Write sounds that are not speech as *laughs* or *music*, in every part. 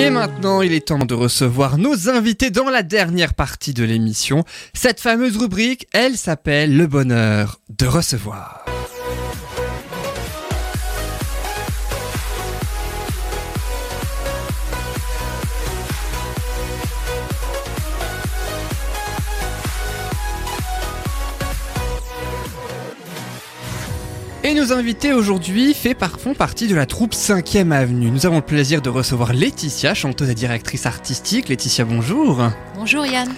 Et maintenant, il est temps de recevoir nos invités dans la dernière partie de l'émission. Cette fameuse rubrique, elle s'appelle Le bonheur de recevoir. Et nos invités aujourd'hui fait par, font partie de la troupe 5ème Avenue. Nous avons le plaisir de recevoir Laetitia, chanteuse et directrice artistique. Laetitia, bonjour. Bonjour Yann.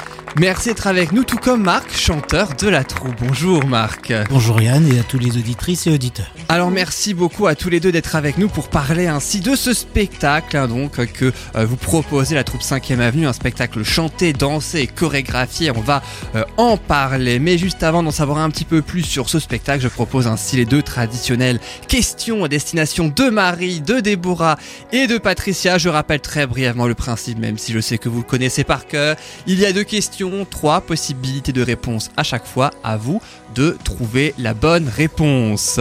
Merci d'être avec nous, tout comme Marc, chanteur de la troupe. Bonjour Marc. Bonjour Yann et à tous les auditrices et auditeurs. Alors merci beaucoup à tous les deux d'être avec nous pour parler ainsi de ce spectacle hein, donc que euh, vous proposez la troupe 5ème Avenue, un spectacle chanté, dansé et chorégraphié. On va euh, en parler, mais juste avant d'en savoir un petit peu plus sur ce spectacle, je propose ainsi les deux traditionnelles questions à destination de Marie, de Déborah et de Patricia. Je rappelle très brièvement le principe, même si je sais que vous le connaissez par cœur. Il y a deux questions, trois possibilités de réponse à chaque fois. À vous de trouver la bonne réponse.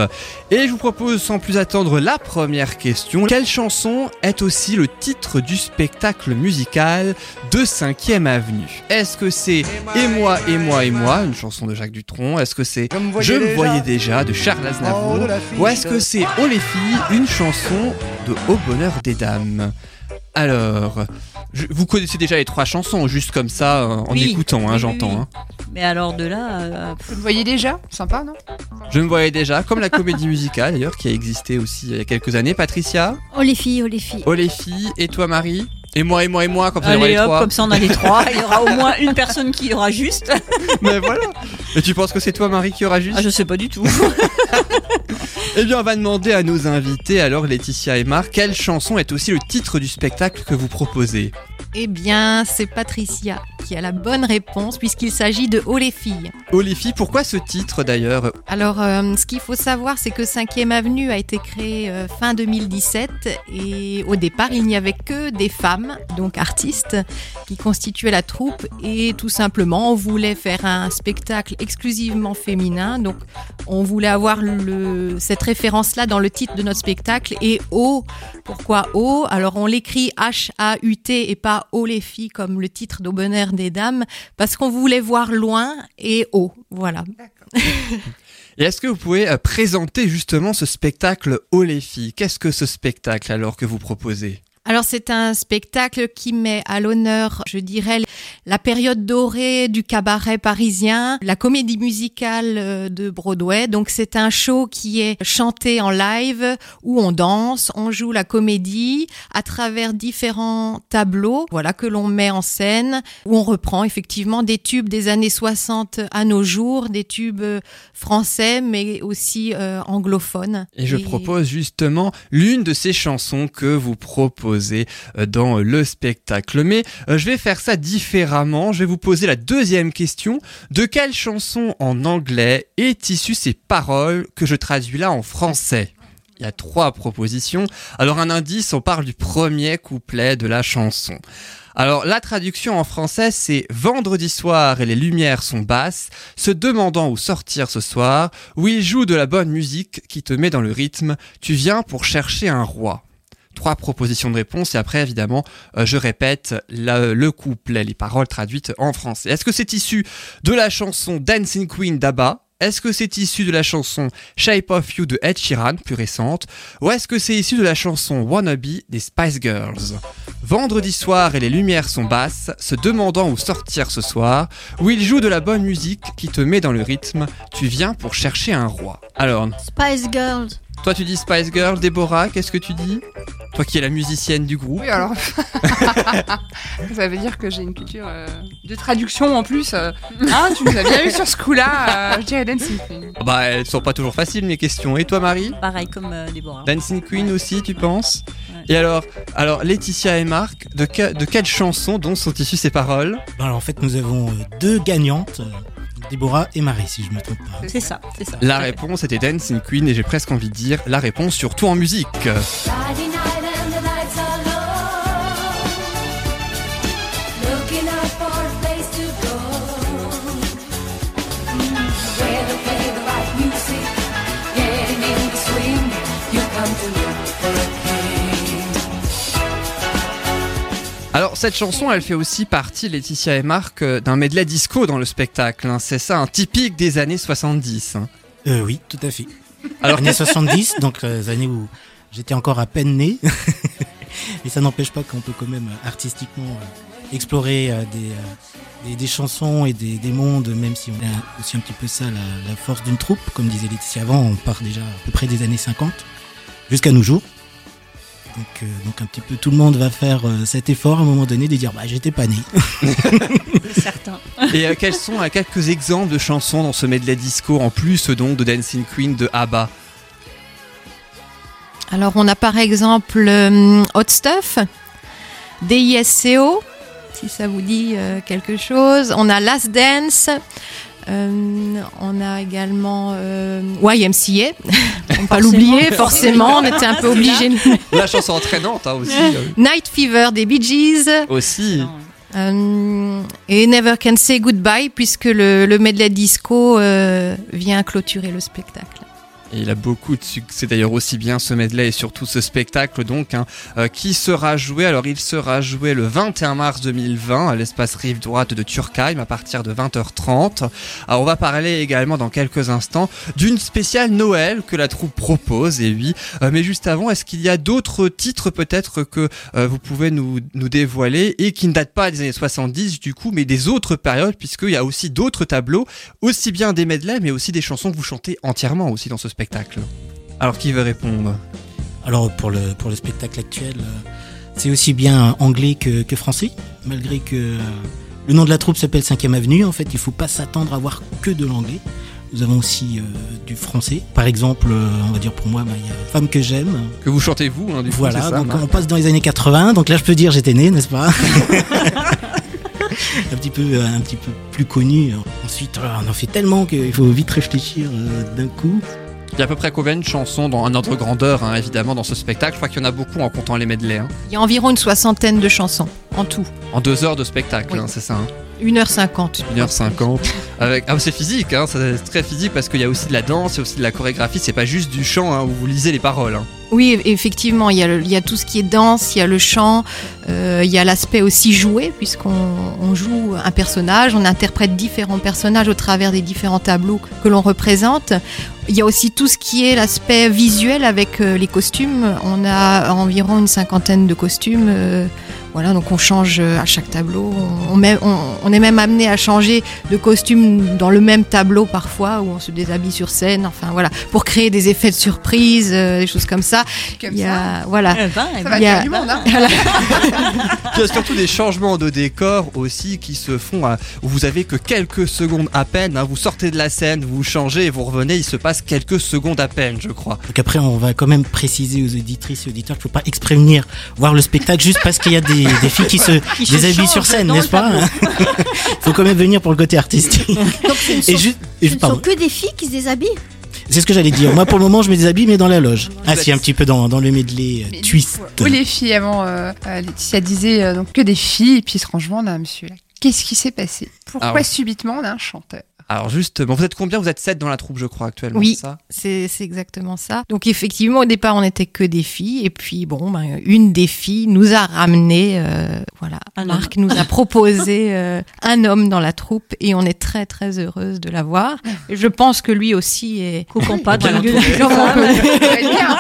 Et je vous propose sans plus attendre la première question. Quelle chanson est aussi le titre du spectacle musical de 5ème Avenue? Est-ce que c'est Et moi, et moi, et moi, une chanson de Jacques Dutronc? Est-ce que c'est Je me voyais déjà de Charles Aznavour? Ou est-ce que c'est Oh les filles, une chanson de Au bonheur des dames alors, je- vous connaissez déjà les trois chansons, juste comme ça, en Oui. écoutant, hein, Oui, j'entends. hein. Mais alors de là, euh, Vous le voyez déjà? Sympa, non? Je me voyais déjà, comme la comédie musicale d'ailleurs, qui a existé aussi il y a quelques années. Patricia, Oh les filles, oh les filles. oh les filles, et toi Marie? Et moi, et moi, et moi, comme ça on aura allez les hop, trois. comme ça on a les trois. *laughs* Il y aura au moins une personne qui aura juste. *laughs* Mais voilà Et tu penses que c'est toi Marie qui aura juste Ah, je sais pas du tout. *laughs* Eh bien, on va demander à nos invités, alors Laetitia et Marc, quelle chanson est aussi le titre du spectacle que vous proposez? Eh bien, c'est Patricia qui a la bonne réponse puisqu'il s'agit de Oh les filles. Oh les filles, pourquoi ce titre d'ailleurs Alors, euh, ce qu'il faut savoir, c'est que 5e Avenue a été créée euh, fin 2017 et au départ, il n'y avait que des femmes, donc artistes, qui constituaient la troupe et tout simplement, on voulait faire un spectacle exclusivement féminin. Donc, on voulait avoir le, cette référence-là dans le titre de notre spectacle et O, pourquoi O? Alors, on l'écrit H-A-U-T et pas Oh les filles comme le titre d'Aubonnaire des Dames parce qu'on voulait voir loin et O. Voilà. Et est-ce que vous pouvez euh, présenter justement ce spectacle Oh les filles? Qu'est-ce que ce spectacle alors que vous proposez? Alors c'est un spectacle qui met à l'honneur, je dirais, la période dorée du cabaret parisien, la comédie musicale euh, de Broadway. Donc c'est un show qui est chanté en live où on danse, on joue la comédie à travers différents tableaux, voilà que l'on met en scène où on reprend effectivement des tubes des années 60 à nos jours, des tubes euh, français mais aussi euh, anglophones. Et je propose justement l'une de ces chansons que vous proposez euh, dans le spectacle. Mais euh, je vais faire ça différemment. Je vais vous poser la deuxième question. De quelle chanson en anglais est issue ces paroles que je traduis là en français? Il y a trois propositions. Alors un indice, on parle du premier couplet de la chanson. Alors la traduction en français c'est Vendredi soir et les lumières sont basses, se demandant où sortir ce soir, où il joue de la bonne musique qui te met dans le rythme, tu viens pour chercher un roi. Trois propositions de réponse et après évidemment euh, je répète la- le couplet, les paroles traduites en français. Est-ce que c'est issu de la chanson Dancing Queen d'Abba? Est-ce que c'est issu de la chanson Shape of You de Ed Sheeran, plus récente? Ou est-ce que c'est issu de la chanson Wannabe des Spice Girls? Vendredi soir et les lumières sont basses, se demandant où sortir ce soir, où il joue de la bonne musique qui te met dans le rythme, tu viens pour chercher un roi. Alors, Spice Girls. Toi tu dis Spice Girl, Déborah, qu'est-ce que tu dis Toi qui es la musicienne du groupe. Oui, alors. *laughs* ça veut dire que j'ai une culture euh, de traduction en plus. euh. Hein, tu nous as bien eu sur ce coup-là. euh, je dirais Dancing Queen. Ah Bah elles sont pas toujours faciles mes questions. Et toi Marie Pareil comme euh, Déborah. Dancing Queen aussi tu penses Ouais. Et alors, alors Laetitia et Marc, de, que- de quelle chanson dont sont issues ces paroles? Alors en fait, nous avons deux gagnantes, Déborah et Marie, si je me trompe pas. C'est ça, c'est ça. La réponse était Dancing Queen et j'ai presque envie de dire la réponse surtout en musique. Cette chanson, elle fait aussi partie, Laetitia et Marc, euh, d'un medley disco dans le spectacle. hein. C'est ça, un typique des années 70. hein. Euh, oui, tout à fait. Alors années 70, *laughs* donc euh, les années où j'étais encore à peine né. *laughs* Et ça n'empêche pas qu'on peut quand même euh, artistiquement explorer des, des, des chansons et des, des mondes, même si on a aussi un petit peu ça, la, la force d'une troupe. Comme disait Laetitia avant, on part déjà à peu près des années 50 jusqu'à nos jours. Donc, euh, donc un petit peu tout le monde va faire euh, cet effort à un moment donné de dire bah j'étais pas né. *laughs* Certains. Et euh, quels sont euh, quelques exemples de chansons dans ce medley disco, en plus donc de Dancing Queen de ABBA? Alors on a par exemple euh, Hot Stuff, DISCO, si ça vous dit euh, quelque chose. On a Last Dance. Euh, on a également euh, YMCA, *laughs* on pas l'oublier forcément, on était un peu obligé. La chanson entraînante hein, aussi. *laughs* euh, Night Fever des Bee Gees aussi. euh, et Never Can Say Goodbye puisque le, le medley disco vient clôturer le spectacle. Et il a beaucoup de succès d'ailleurs aussi bien ce medley et surtout ce spectacle donc hein, euh, qui sera joué. Alors il sera joué le 21 mars 2020 à l'espace rive droite de Turkheim à partir de 20h30. Alors on va parler également dans quelques instants d'une spéciale Noël que la troupe propose et oui. Euh, mais juste avant, est-ce qu'il y a d'autres titres peut-être que euh, vous pouvez nous, nous dévoiler et qui ne datent pas des années 70 du coup mais des autres périodes puisqu'il y a aussi d'autres tableaux aussi bien des medleys mais aussi des chansons que vous chantez entièrement aussi dans ce spectacle? Alors qui veut répondre? Alors pour le, pour le spectacle actuel, euh, c'est aussi bien anglais que, que français, malgré que euh, le nom de la troupe s'appelle 5ème Avenue. En fait, il faut pas s'attendre à voir que de l'anglais. Nous avons aussi euh, du français. Par exemple, euh, on va dire pour moi, bah, il y a Femme que j'aime. Que vous chantez vous hein, du coup, c'est Voilà, ça, donc Marc on passe dans les années 80. Donc là, je peux dire j'étais né, n'est-ce pas? *laughs* Un petit peu, un petit peu plus connu. Ensuite, on en fait tellement qu'il faut vite réfléchir euh, d'un coup. Il y a à peu près combien de chansons dans un ordre grandeur hein, évidemment dans ce spectacle? Je crois qu'il y en a beaucoup en comptant les medleys. hein. Il y a environ une soixantaine de chansons en tout. En deux heures de spectacle, Oui. hein, c'est ça. Hein. 1h50. 1h50. Avec... Ah, c'est physique, hein, c'est très physique parce qu'il y a aussi de la danse, il y a aussi de la chorégraphie, c'est pas juste du chant hein, où vous lisez les paroles. hein. Oui, eff- effectivement, il y, a le- il y a tout ce qui est danse, il y a le chant, euh, il y a l'aspect aussi joué, puisqu'on on joue un personnage, on interprète différents personnages au travers des différents tableaux que l'on représente. Il y a aussi tout ce qui est l'aspect visuel avec euh, les costumes. On a environ une cinquantaine de costumes. euh, voilà, donc on change euh, à chaque tableau. On, on met- on- on est même amené à changer de costume dans le même tableau parfois, où on se déshabille sur scène. Enfin voilà, pour créer des effets de surprise, euh, des choses comme ça. Comme Il y ça. a, voilà. Eh ben, eh Ça ben, va Il y a- du monde, hein. *laughs* Il y a surtout des changements de décor aussi qui se font à- où vous avez que quelques secondes à peine. hein. Vous sortez de la scène, vous changez et vous revenez, il se passe quelques secondes à peine, je crois. Donc après, on va quand même préciser aux auditrices et auditeurs qu'il ne faut pas exprès venir voir le spectacle juste parce qu'il y a des, des filles qui se *laughs* Qui se déshabillent sur scène, n'est-ce pas Il *laughs* faut quand même venir pour le côté artistique. *laughs* Donc ce ne sont, Et et ce que des filles qui se déshabillent c'est ce que j'allais dire. Moi, pour le moment, je me déshabille, mais dans la loge. Ah, si, un petit peu dans, dans le medley euh, twist. Où les filles avant, euh, euh, Laetitia disait euh, donc que des filles, et puis franchement, on a un monsieur là. Qu'est-ce qui s'est passé? Pourquoi Ah ouais. subitement on a un chanteur? Alors justement, vous êtes combien? Vous êtes 7 dans la troupe, je crois, actuellement. Oui. c'est ça? C'est c'est exactement ça. Donc effectivement, au départ, on n'était que des filles, et puis bon, ben, une des filles nous a ramené, euh, voilà, Un Marc nous a proposé euh, un homme dans la troupe, et on est très très heureuse de l'avoir. Je pense que lui aussi est Ça va être bien.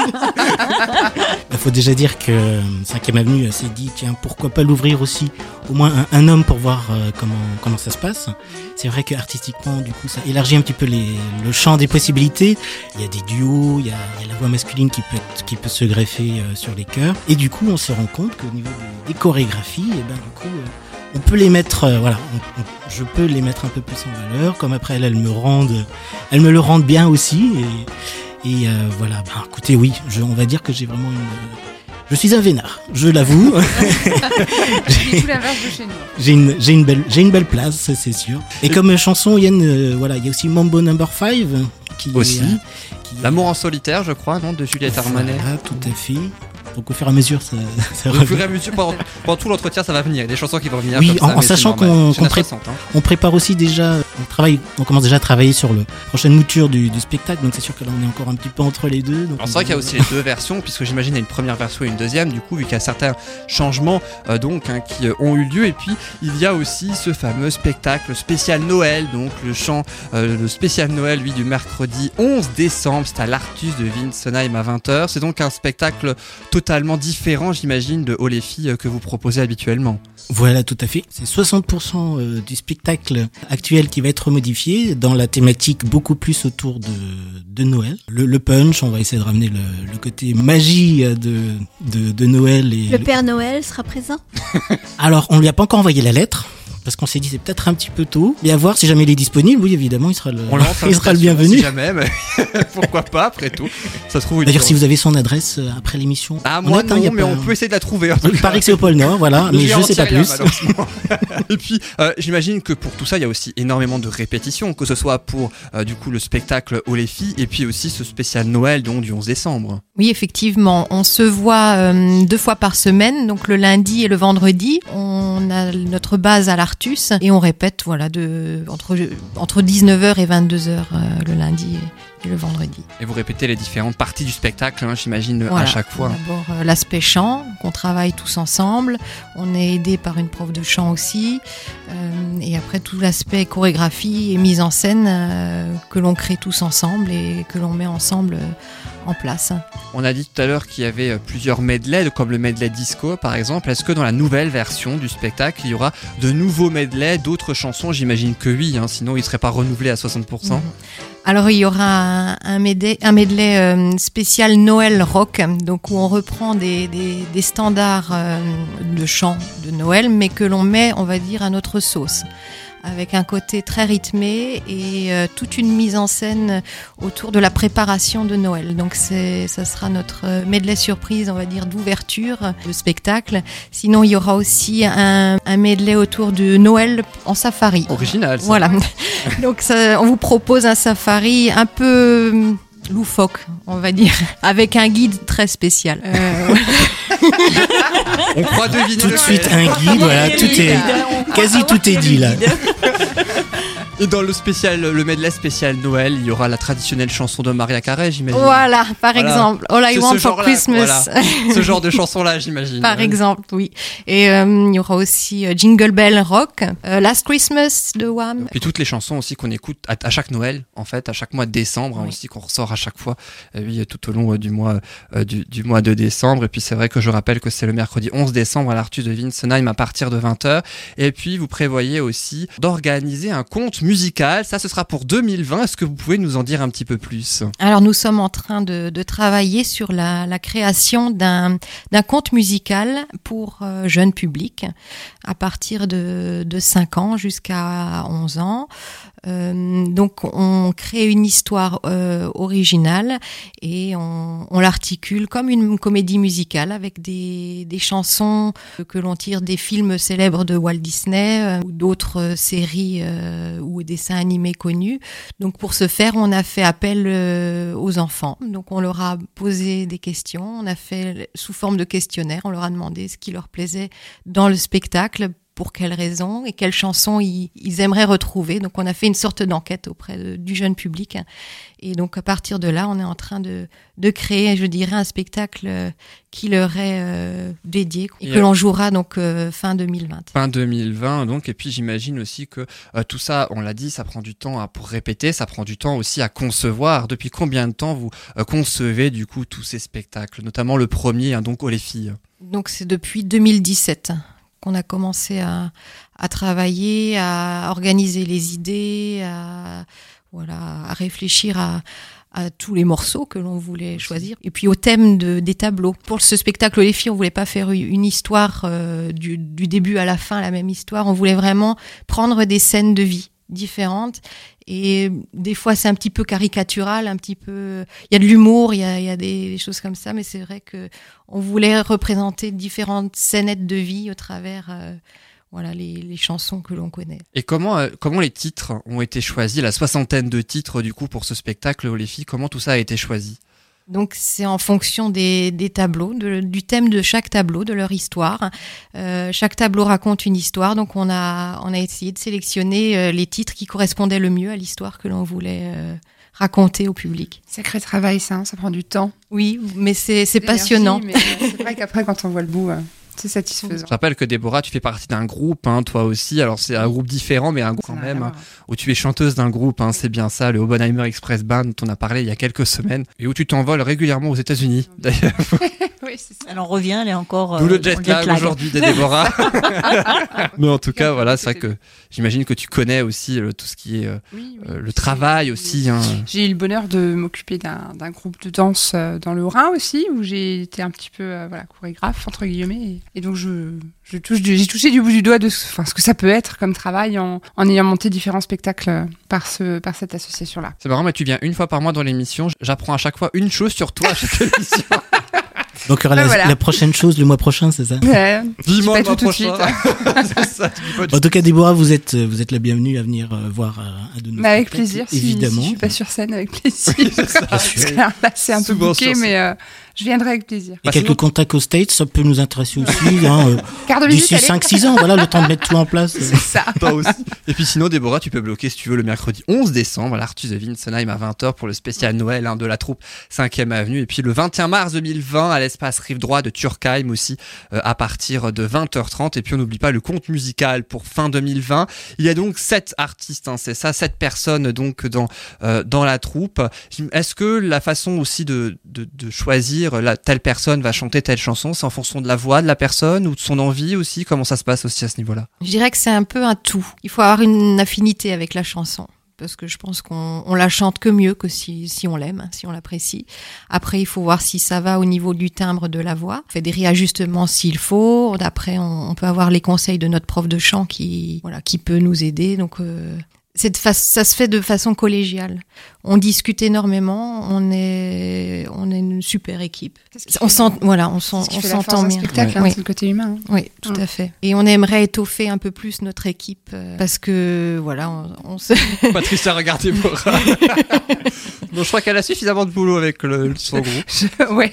Il *laughs* faut déjà dire que euh, 5ème Avenue euh, s'est dit, tiens, pourquoi pas l'ouvrir aussi au moins un, un homme pour voir euh, comment, comment ça se passe. C'est vrai que artistiquement, du coup, ça élargit un petit peu le champ des possibilités. Il y a des duos, il y a, la voix masculine qui peut, se greffer euh, sur les chœurs. Et du coup, on se rend compte qu'au niveau des, chorégraphies, et ben, du coup, euh, on peut les mettre, euh, voilà, je peux les mettre un peu plus en valeur, comme après elles, me rendent, elles me le rendent bien aussi. Et, voilà, ben, écoutez, oui, on va dire que j'ai vraiment une, je suis un vénard, je l'avoue. *laughs* J'ai une, j'ai une belle, j'ai une belle place, c'est sûr. Et comme chanson, Yann, euh, voilà, il y a aussi Mambo Number 5 qui est, Aussi. qui- L'amour en solitaire, je crois, non De Juliette Armanet. Voilà, tout à fait. Donc au fur et à mesure, ça, *laughs* ça Au revient. fur et à mesure, pendant, pendant tout l'entretien, ça va venir. Il y a des chansons qui vont venir. Oui, comme ça, en- sachant qu'on- pré- 60, hein. On prépare aussi déjà on travaille, on commence déjà à travailler sur le prochaine mouture du, du spectacle, donc c'est sûr que là on est encore un petit peu entre les deux. donc Alors c'est vrai qu'il y a aussi les deux versions, puisque j'imagine il y a une première version et une deuxième, du coup, vu qu'il y a certains changements euh, donc hein, qui euh, ont eu lieu. Et puis il y a aussi ce fameux spectacle spécial Noël, donc le chant, euh, le spécial Noël, lui, du mercredi 11 décembre, c'est à l'Artus de Winsenheim à 20h. C'est donc un spectacle totalement différent, j'imagine, de Oh les filles que vous proposez habituellement. Voilà, tout à fait. C'est 60% euh, du spectacle actuel qui va être modifié dans la thématique beaucoup plus autour de, de Noël. Le, le punch, on va essayer de ramener le, le côté magie de, de, de Noël. Et Le Père Noël sera présent? *laughs* Alors, on lui a pas encore envoyé la lettre. Parce qu'on s'est dit c'est peut-être un petit peu tôt. Mais à voir si jamais il est disponible, oui évidemment il sera le, On lance *laughs* il sera le Si bienvenu. jamais, mais *laughs* pourquoi pas après tout. Ça se trouve D'ailleurs si vous avez son adresse euh, après l'émission. Ah on moi non, mais pas- on peut essayer de la trouver. Il paraît que c'est au pôle Nord, voilà, mais je sais pas plus. malheureusement. *laughs* Et puis, euh, j'imagine que pour tout ça, il y a aussi énormément de répétitions, que ce soit pour euh, du coup le spectacle les filles, et puis aussi ce spécial Noël donc du 11 décembre. Oui, effectivement, on se voit euh, deux fois par semaine, donc le lundi et le vendredi. On a notre base à et on répète voilà de entre entre 19h et 22h euh, le lundi et le vendredi. Et vous répétez les différentes parties du spectacle, hein, j'imagine, à chaque fois. D'abord euh, l'aspect chant, qu'on travaille tous ensemble. On est aidé par une prof de chant aussi. Euh, et après tout l'aspect chorégraphie et mise en scène que l'on crée tous ensemble et que l'on met ensemble en place. On a dit tout à l'heure qu'il y avait euh, plusieurs medleys, comme le medley disco par exemple. Est-ce que dans la nouvelle version du spectacle, il y aura de nouveaux medleys, d'autres chansons? J'imagine que oui, hein, sinon il ne serait pas renouvelé à 60%. Mhm. Alors il y aura un, un medley, un medley euh, spécial Noël rock, donc où on reprend des, des, des standards euh, de chant de Noël, mais que l'on met, on va dire, à notre sauce, avec un côté très rythmé et euh, toute une mise en scène autour de la préparation de Noël. Donc c'est, ça sera notre medley surprise, on va dire, d'ouverture de spectacle. Sinon il y aura aussi un, un medley autour de Noël en safari. Original. ça. Voilà. *laughs* Donc ça, on vous propose un safari un peu loufoque, on va dire, avec un guide très spécial. Euh, *laughs* On croit deviner. Tout de suite un guide, voilà, tout est quasi tout est dit là. Et dans le spécial, le medley spécial Noël, il y aura la traditionnelle chanson de Maria Carey, j'imagine. voilà, par Voilà. exemple, All I Want for Christmas. Ce genre de chanson-là, j'imagine. *laughs* Par exemple, oui. Et euh, il y aura aussi euh, Jingle Bell Rock, euh, Last Christmas de Wham. Puis toutes les chansons aussi qu'on écoute à, à chaque Noël, en fait, à chaque mois de décembre, hein, Oui. aussi qu'on ressort à chaque fois, euh, oui, tout au long du mois du, du mois de décembre. Et puis c'est vrai que je rappelle que c'est le mercredi 11 décembre à l'Artus de Winsenheim à partir de 20h. Et puis vous prévoyez aussi d'organiser un conte musical. Ça, ce sera pour 2020. Est-ce que vous pouvez nous en dire un petit peu plus? Alors nous sommes en train de, travailler sur la, création d'un d'un conte musical pour euh, jeunes publics à partir de, de 5 ans jusqu'à 11 ans. Euh, donc on crée une histoire euh, originale et on, l'articule comme une comédie musicale avec des, des chansons que l'on tire des films célèbres de Walt Disney euh, ou d'autres séries ou dessins animés connus. Donc pour ce faire, on a fait appel aux enfants. Donc on leur a posé des questions, on a fait sous forme de questionnaire, on leur a demandé ce qui leur plaisait dans le spectacle, pour quelles raisons et quelles chansons ils, ils aimeraient retrouver. Donc on a fait une sorte d'enquête auprès de- du jeune public. Et donc à partir de là, on est en train de, de créer, je dirais, un spectacle euh, qui leur est euh, dédié et que l'on jouera donc euh, fin 2020. Fin 2020, donc, et puis j'imagine aussi que euh, tout ça, on l'a dit, ça prend du temps à, pour répéter, ça prend du temps aussi à concevoir. Depuis combien de temps vous concevez du coup tous ces spectacles, notamment le premier, hein, donc Oh les filles? Donc c'est depuis 2017 qu'on a commencé à, à travailler, à organiser les idées, à, voilà, à réfléchir à, à tous les morceaux que l'on voulait choisir. Et puis au thème de, des tableaux. Pour ce spectacle Les filles, on voulait pas faire une histoire euh, du, du début à la fin, la même histoire. On voulait vraiment prendre des scènes de vie différentes. Et des fois, c'est un petit peu caricatural, un petit peu. Il y a de l'humour, il y a, des, choses comme ça, mais c'est vrai que on voulait représenter différentes scénettes de vie au travers euh, voilà les, chansons que l'on connaît. Et comment, euh, comment les titres ont été choisis, la soixantaine de titres du coup pour ce spectacle les filles, comment tout ça a été choisi? Donc c'est en fonction des, des tableaux, de- du thème de chaque tableau, de leur histoire. Euh, chaque tableau raconte une histoire, donc on a, on a essayé de sélectionner euh, les titres qui correspondaient le mieux à l'histoire que l'on voulait euh, raconter au public. Sacré travail, ça, hein, ça prend du temps. Oui, mais c'est passionnant. C'est vrai qu'après, quand on voit le bout, euh, c'est satisfaisant. Je rappelle que Déborah, tu fais partie d'un groupe, hein, toi aussi. Alors c'est un groupe différent, mais un groupe quand même, hein, où tu es chanteuse d'un groupe. Hein, c'est bien ça, le Oppenheimer Express Band dont on a parlé il y a quelques semaines, et où tu t'envoles régulièrement aux États-Unis. D'ailleurs, *laughs* Oui, c'est ça. Elle en revient, elle est encore. d'où euh, le dans jet lag aujourd'hui de Déborah. *laughs* mais en tout cas, voilà, c'est vrai que j'imagine que tu connais aussi euh, tout ce qui est euh, Oui, oui. euh, le travail aussi. Hein. J'ai eu le bonheur de m'occuper d'un d'un groupe de danse euh, dans le Rhin aussi, où j'ai été un petit peu euh, voilà, chorégraphe, entre guillemets. Et, et donc, je, je touche du- j'ai touché du bout du doigt de ce, enfin, ce que ça peut être comme travail en, en ayant monté différents spectacles par, ce, par cette association-là. C'est marrant, mais tu viens une fois par mois dans l'émission. J'apprends à chaque fois une chose sur toi à chaque *laughs* émission. Donc il y aura Ah, la, voilà. la prochaine chose le mois prochain, c'est ça? Ouais, Dis-moi le mois tout tout de prochain. *laughs* ça, du En tout cas, Déborah, vous êtes, vous êtes la bienvenue à venir euh, voir euh, un de nos mais avec plaisir, si, évidemment. si je suis pas sur scène, avec plaisir. *laughs* c'est ça. Parce que là, c'est un peu bouqué, mais euh, je viendrai avec plaisir. Et Bah, quelques sinon- contacts aux States, ça peut nous intéresser aussi. *laughs* hein, euh, D'ici allez. 5-6 ans, voilà, le temps de mettre tout en place. *laughs* C'est ça. Et puis sinon, Déborah, tu peux bloquer si tu veux le mercredi 11 décembre à l'Artus de Winsenheim à 20h pour le spécial Noël hein, de la troupe 5e Avenue. Et puis le 21 mars 2020 à l'espace Rive Droit de Turkheim aussi euh, à partir de 20h30. Et puis on n'oublie pas le compte musical pour fin 2020. Il y a donc sept artistes, hein, c'est ça, sept personnes donc dans euh, dans la troupe. Est-ce que la façon aussi de, de, de choisir telle personne va chanter telle chanson, c'est en fonction de la voix de la personne ou de son envie aussi Comment ça se passe aussi à ce niveau-là? Je dirais que c'est un peu un tout. Il faut avoir une affinité avec la chanson. Parce que je pense qu'on on la chante que mieux que si, on l'aime, si on l'apprécie. Après, il faut voir si ça va au niveau du timbre de la voix. On fait des réajustements s'il faut. Après, on, peut avoir les conseils de notre prof de chant qui, voilà, qui peut nous aider. Donc, euh, de ça se fait de façon collégiale. On discute énormément. On est une super équipe. On s'ent, voilà, on s'entend bien. spectacle, hein, Oui. c'est le côté humain. hein. Oui, tout à fait. Et on aimerait étoffer un peu plus notre équipe euh, parce que voilà, on, on se... *laughs* Patricia, regardez Déborah. *laughs* *laughs* bon, je crois qu'elle a suffisamment de boulot avec le, son groupe. Je- ouais.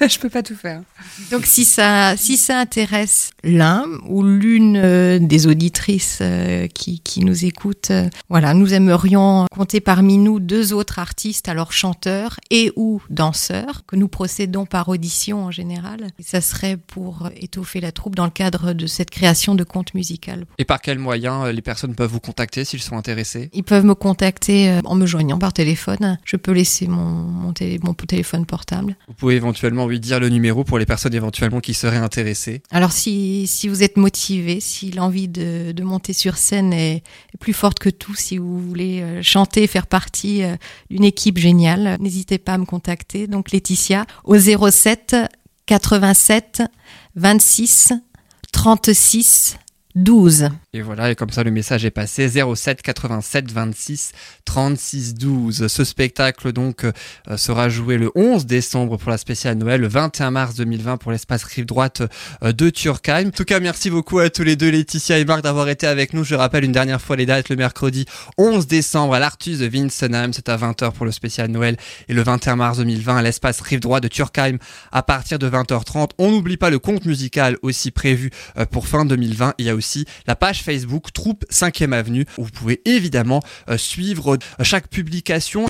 Je peux pas tout faire. donc si ça si ça intéresse l'un ou l'une euh, des auditrices euh, qui qui nous écoutent, voilà, nous aimerions compter parmi nous deux autres artistes, alors chanteurs et ou danseurs que nous procédons par audition en général. Et ça serait pour étoffer la troupe dans le cadre de cette création de conte musical. Et par quels moyens euh, les personnes peuvent vous contacter s'ils sont intéressés? Ils peuvent me contacter euh, en me joignant par téléphone. Je peux laisser mon, mon, télé- mon téléphone portable. Vous pouvez éventuellement lui dire le numéro pour les personnes éventuellement qui seraient intéressées. Alors si, si vous êtes motivé, si l'envie de, de monter sur scène est, est plus forte que tout, si vous voulez euh, chanter, faire partie d'une équipe géniale, n'hésitez pas à me contacter. Donc Laetitia au 07 87 26 36 12. Et voilà, et comme ça le message est passé 07 87 26 36 12. Ce spectacle donc euh, sera joué le 11 décembre pour la spéciale Noël, le 21 mars 2020 pour l'espace rive droite euh, de Turkheim. En tout cas, merci beaucoup à tous les deux, Laetitia et Marc, d'avoir été avec nous. Je rappelle une dernière fois les dates, le mercredi 11 décembre à l'Artus de Winsenheim, c'est à 20h pour le spécial Noël, et le 21 mars 2020 à l'espace rive droite de Turkheim à partir de 20h30. On n'oublie pas le compte musical aussi prévu euh, pour fin 2020. Il y a aussi la page Facebook Troupe 5e Avenue où vous pouvez évidemment euh, suivre euh, chaque publication.